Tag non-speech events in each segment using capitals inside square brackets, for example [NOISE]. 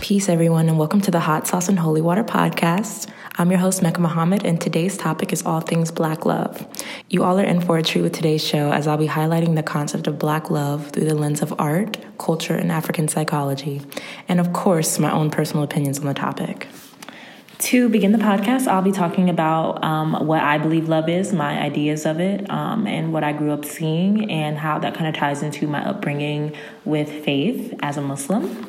Peace, everyone, and welcome to the Hot Sauce and Holy Water podcast. I'm your host, Mecca Muhammad, and today's topic is all things black love. You all are in for a treat with today's show as I'll be highlighting the concept of black love through the lens of art, culture, and African psychology, and of course, my own personal opinions on the topic. To begin the podcast, I'll be talking about um, what I believe love is, my ideas of it, um, and what I grew up seeing, and how that kind of ties into my upbringing with faith as a Muslim.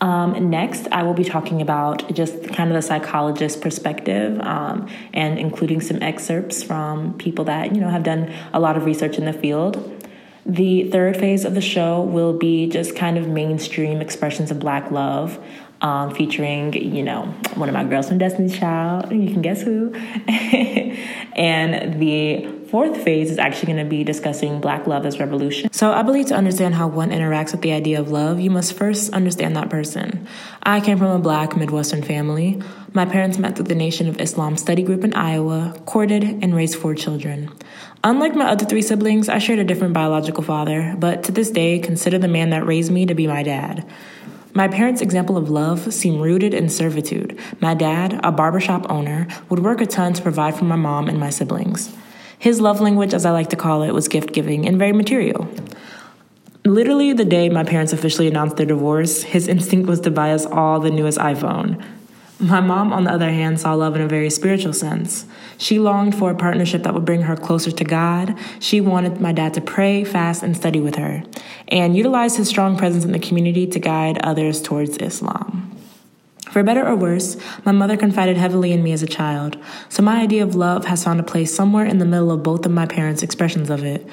Um, next, I will be talking about just kind of the psychologist perspective um, and including some excerpts from people that, you know, have done a lot of research in the field. The third phase of the show will be just kind of mainstream expressions of black love, um, featuring, you know, one of my girls from Destiny's Child, and you can guess who. [LAUGHS] and the fourth phase is actually going to be discussing Black love as revolution. So I believe to understand how one interacts with the idea of love, you must first understand that person. I came from a black Midwestern family. My parents met through the Nation of Islam study group in Iowa, courted, and raised four children. Unlike my other three siblings, I shared a different biological father, but to this day, consider the man that raised me to be my dad. My parents' example of love seemed rooted in servitude. My dad, a barbershop owner, would work a ton to provide for my mom and my siblings. His love language, as I like to call it, was gift giving and very material. Literally, the day my parents officially announced their divorce, his instinct was to buy us all the newest iPhone. My mom, on the other hand, saw love in a very spiritual sense. She longed for a partnership that would bring her closer to God. She wanted my dad to pray, fast, and study with her, and utilize his strong presence in the community to guide others towards Islam. For better or worse, my mother confided heavily in me as a child, so my idea of love has found a place somewhere in the middle of both of my parents' expressions of it.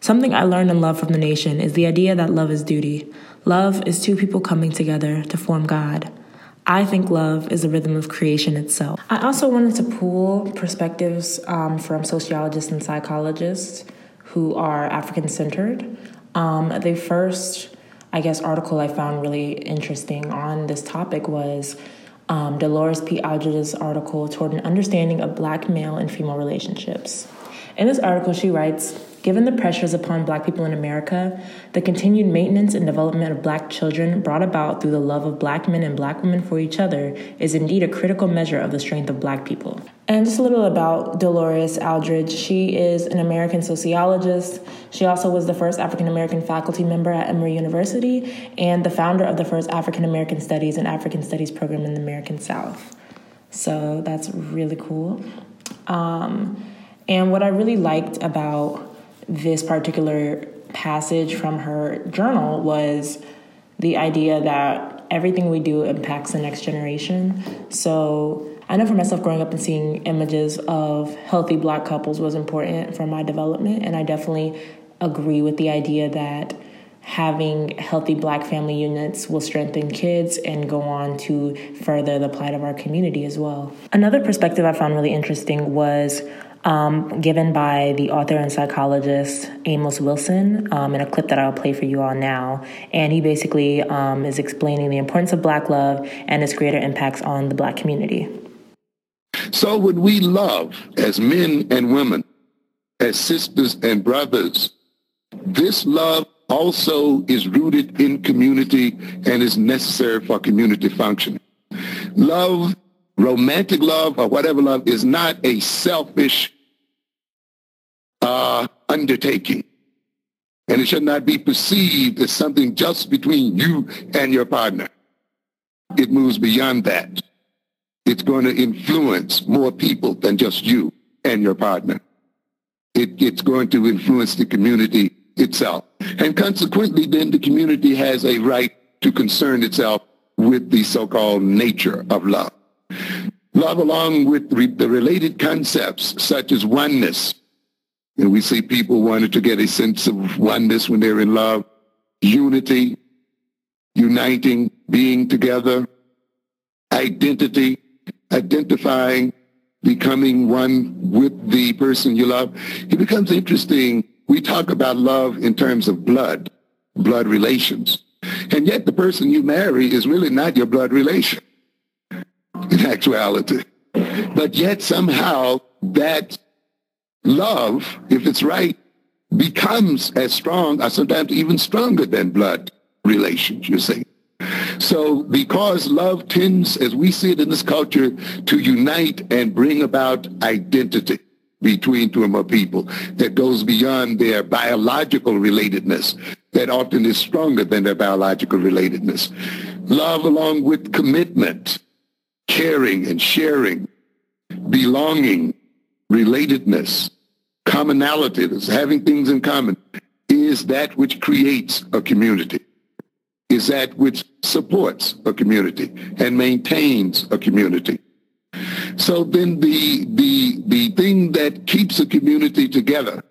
Something I learned and love from the nation is the idea that love is duty. Love is two people coming together to form God. I think love is the rhythm of creation itself. I also wanted to pull perspectives um, from sociologists and psychologists who are African centered. Um, the first, I guess, article I found really interesting on this topic was um, Dolores P. Aldridge's article toward an understanding of black male and female relationships. In this article, she writes Given the pressures upon black people in America, the continued maintenance and development of black children brought about through the love of black men and black women for each other is indeed a critical measure of the strength of black people. And just a little about Dolores Aldridge. She is an American sociologist. She also was the first African American faculty member at Emory University and the founder of the first African American Studies and African Studies program in the American South. So that's really cool. Um, and what I really liked about this particular passage from her journal was the idea that everything we do impacts the next generation. So I know for myself, growing up and seeing images of healthy black couples was important for my development, and I definitely agree with the idea that having healthy black family units will strengthen kids and go on to further the plight of our community as well. Another perspective I found really interesting was um, given by the author and psychologist Amos Wilson um, in a clip that I'll play for you all now. And he basically um, is explaining the importance of Black love and its greater impacts on the Black community. So, when we love as men and women, as sisters and brothers, this love also is rooted in community and is necessary for community function. Love romantic love or whatever love is not a selfish uh, undertaking. And it should not be perceived as something just between you and your partner. It moves beyond that. It's going to influence more people than just you and your partner. It, it's going to influence the community itself. And consequently, then the community has a right to concern itself with the so-called nature of love. Love along with re- the related concepts such as oneness. And we see people wanting to get a sense of oneness when they're in love, unity, uniting, being together, identity, identifying, becoming one with the person you love. It becomes interesting. We talk about love in terms of blood, blood relations. And yet the person you marry is really not your blood relation in actuality. But yet somehow that love, if it's right, becomes as strong or sometimes even stronger than blood relations, you see. So because love tends, as we see it in this culture, to unite and bring about identity between two or more people that goes beyond their biological relatedness, that often is stronger than their biological relatedness. Love along with commitment, caring and sharing, belonging, relatedness, commonality, that's having things in common, is that which creates a community, is that which supports a community and maintains a community. So then the, the, the thing that keeps a community together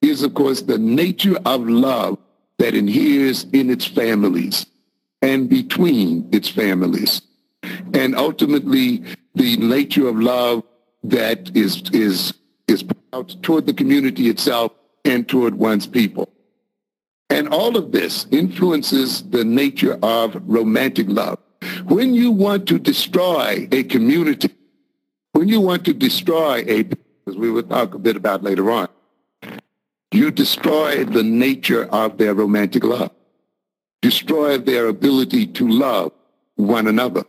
is, of course, the nature of love that inheres in its families and between its families. And ultimately, the nature of love that is, is, is out toward the community itself and toward one's people. And all of this influences the nature of romantic love. When you want to destroy a community, when you want to destroy a, as we will talk a bit about later on, you destroy the nature of their romantic love, destroy their ability to love one another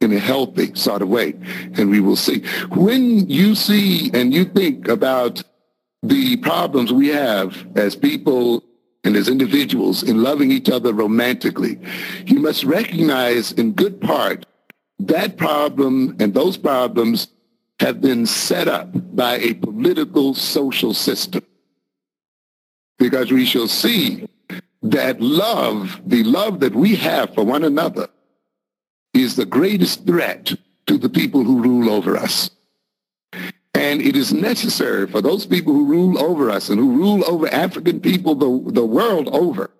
in a healthy sort of way. And we will see. When you see and you think about the problems we have as people and as individuals in loving each other romantically, you must recognize in good part that problem and those problems have been set up by a political social system. Because we shall see that love, the love that we have for one another, is the greatest threat to the people who rule over us. And it is necessary for those people who rule over us and who rule over African people the, the world over,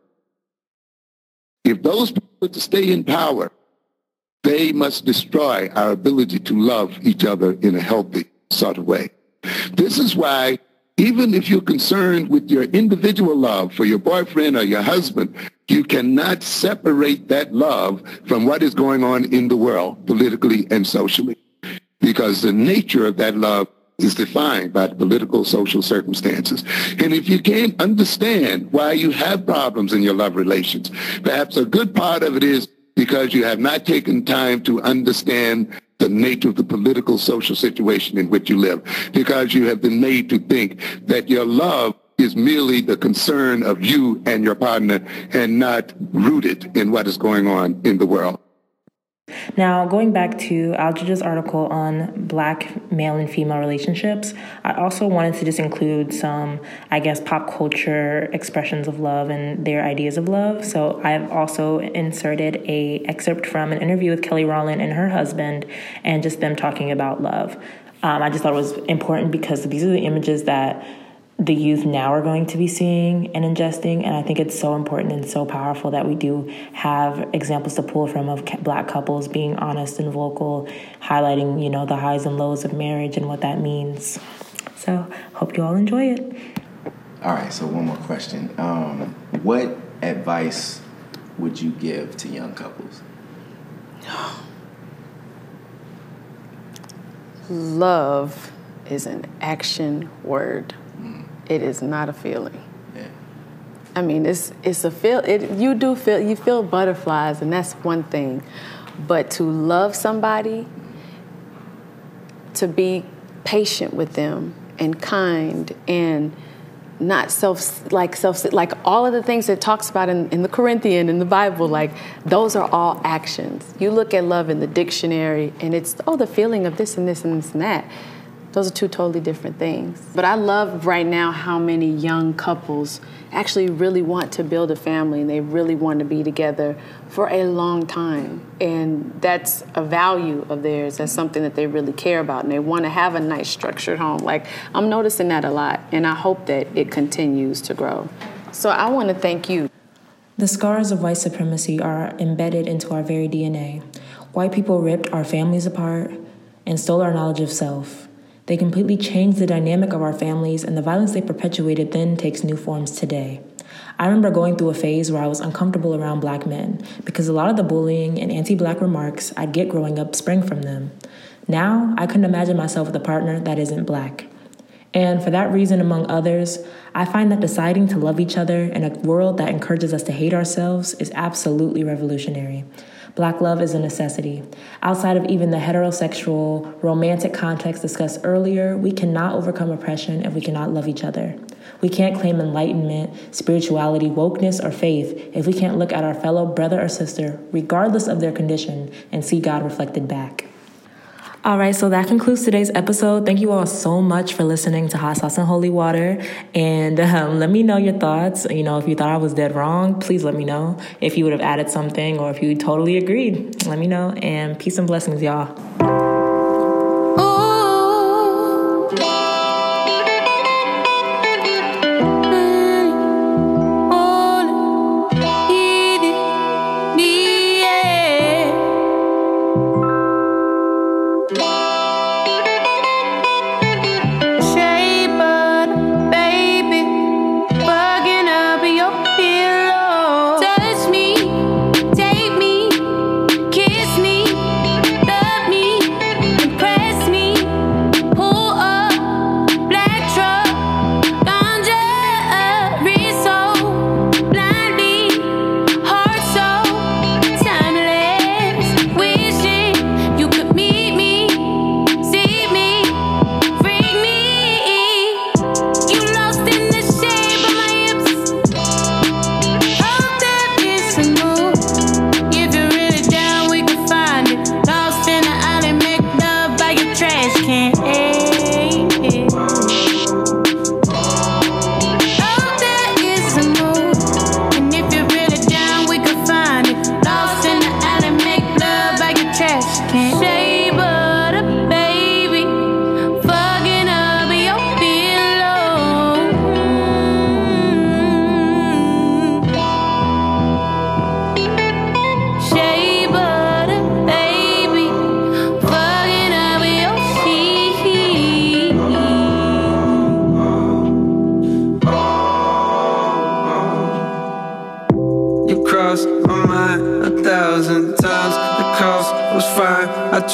if those people to stay in power, they must destroy our ability to love each other in a healthy sort of way. This is why even if you're concerned with your individual love for your boyfriend or your husband, you cannot separate that love from what is going on in the world, politically and socially, because the nature of that love is defined by the political, social circumstances. And if you can't understand why you have problems in your love relations, perhaps a good part of it is because you have not taken time to understand the nature of the political social situation in which you live, because you have been made to think that your love is merely the concern of you and your partner and not rooted in what is going on in the world. Now, going back to Aldridge's article on black male and female relationships, I also wanted to just include some, I guess, pop culture expressions of love and their ideas of love. So I've also inserted a excerpt from an interview with Kelly Rowland and her husband, and just them talking about love. Um, I just thought it was important because these are the images that the youth now are going to be seeing and ingesting. And I think it's so important and so powerful that we do have examples to pull from of black couples being honest and vocal, highlighting, you know, the highs and lows of marriage and what that means. So, hope you all enjoy it. All right, so one more question. Um, what advice would you give to young couples? Love is an action word. It is not a feeling. Yeah. I mean, it's it's a feel. It you do feel you feel butterflies, and that's one thing. But to love somebody, to be patient with them and kind and not self like self like all of the things that talks about in, in the corinthian in the bible like those are all actions you look at love in the dictionary and it's oh the feeling of this and this and this and that those are two totally different things. But I love right now how many young couples actually really want to build a family and they really want to be together for a long time. And that's a value of theirs. That's something that they really care about and they want to have a nice structured home. Like I'm noticing that a lot and I hope that it continues to grow. So I want to thank you. The scars of white supremacy are embedded into our very DNA. White people ripped our families apart and stole our knowledge of self. They completely changed the dynamic of our families, and the violence they perpetuated then takes new forms today. I remember going through a phase where I was uncomfortable around black men because a lot of the bullying and anti black remarks I'd get growing up sprang from them. Now, I couldn't imagine myself with a partner that isn't black. And for that reason, among others, I find that deciding to love each other in a world that encourages us to hate ourselves is absolutely revolutionary. Black love is a necessity. Outside of even the heterosexual, romantic context discussed earlier, we cannot overcome oppression if we cannot love each other. We can't claim enlightenment, spirituality, wokeness, or faith if we can't look at our fellow brother or sister, regardless of their condition, and see God reflected back. All right, so that concludes today's episode. Thank you all so much for listening to Hot Sauce and Holy Water. And um, let me know your thoughts. You know, if you thought I was dead wrong, please let me know. If you would have added something or if you totally agreed, let me know. And peace and blessings, y'all.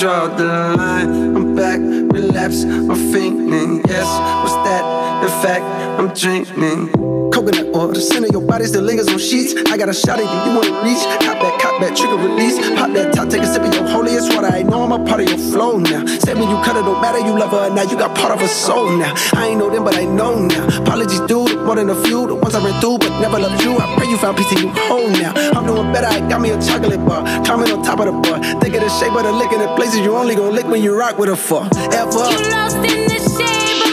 Draw the line. I'm back, relapse, I'm fainting. Yes, what's that? In fact, I'm drinking. Coconut oil, the center of your body still lingers on sheets. I got a shot at you, you wanna reach? That, cop trigger release. Pop that top, take a sip of your holiest water. I know I'm a part of your flow now. Said when you cut it, don't matter, you love her now. You got part of her soul now. I ain't know them, but I know now. Apologies, dude, more than a few. The ones I ran through, but never loved you. I pray you found peace in your home now. I'm doing better, I got me a chocolate bar. Climbing on top of the bar. Think of the shape of the lick in the places you only gon' lick when you rock with a four. Ever. You lost in the shade,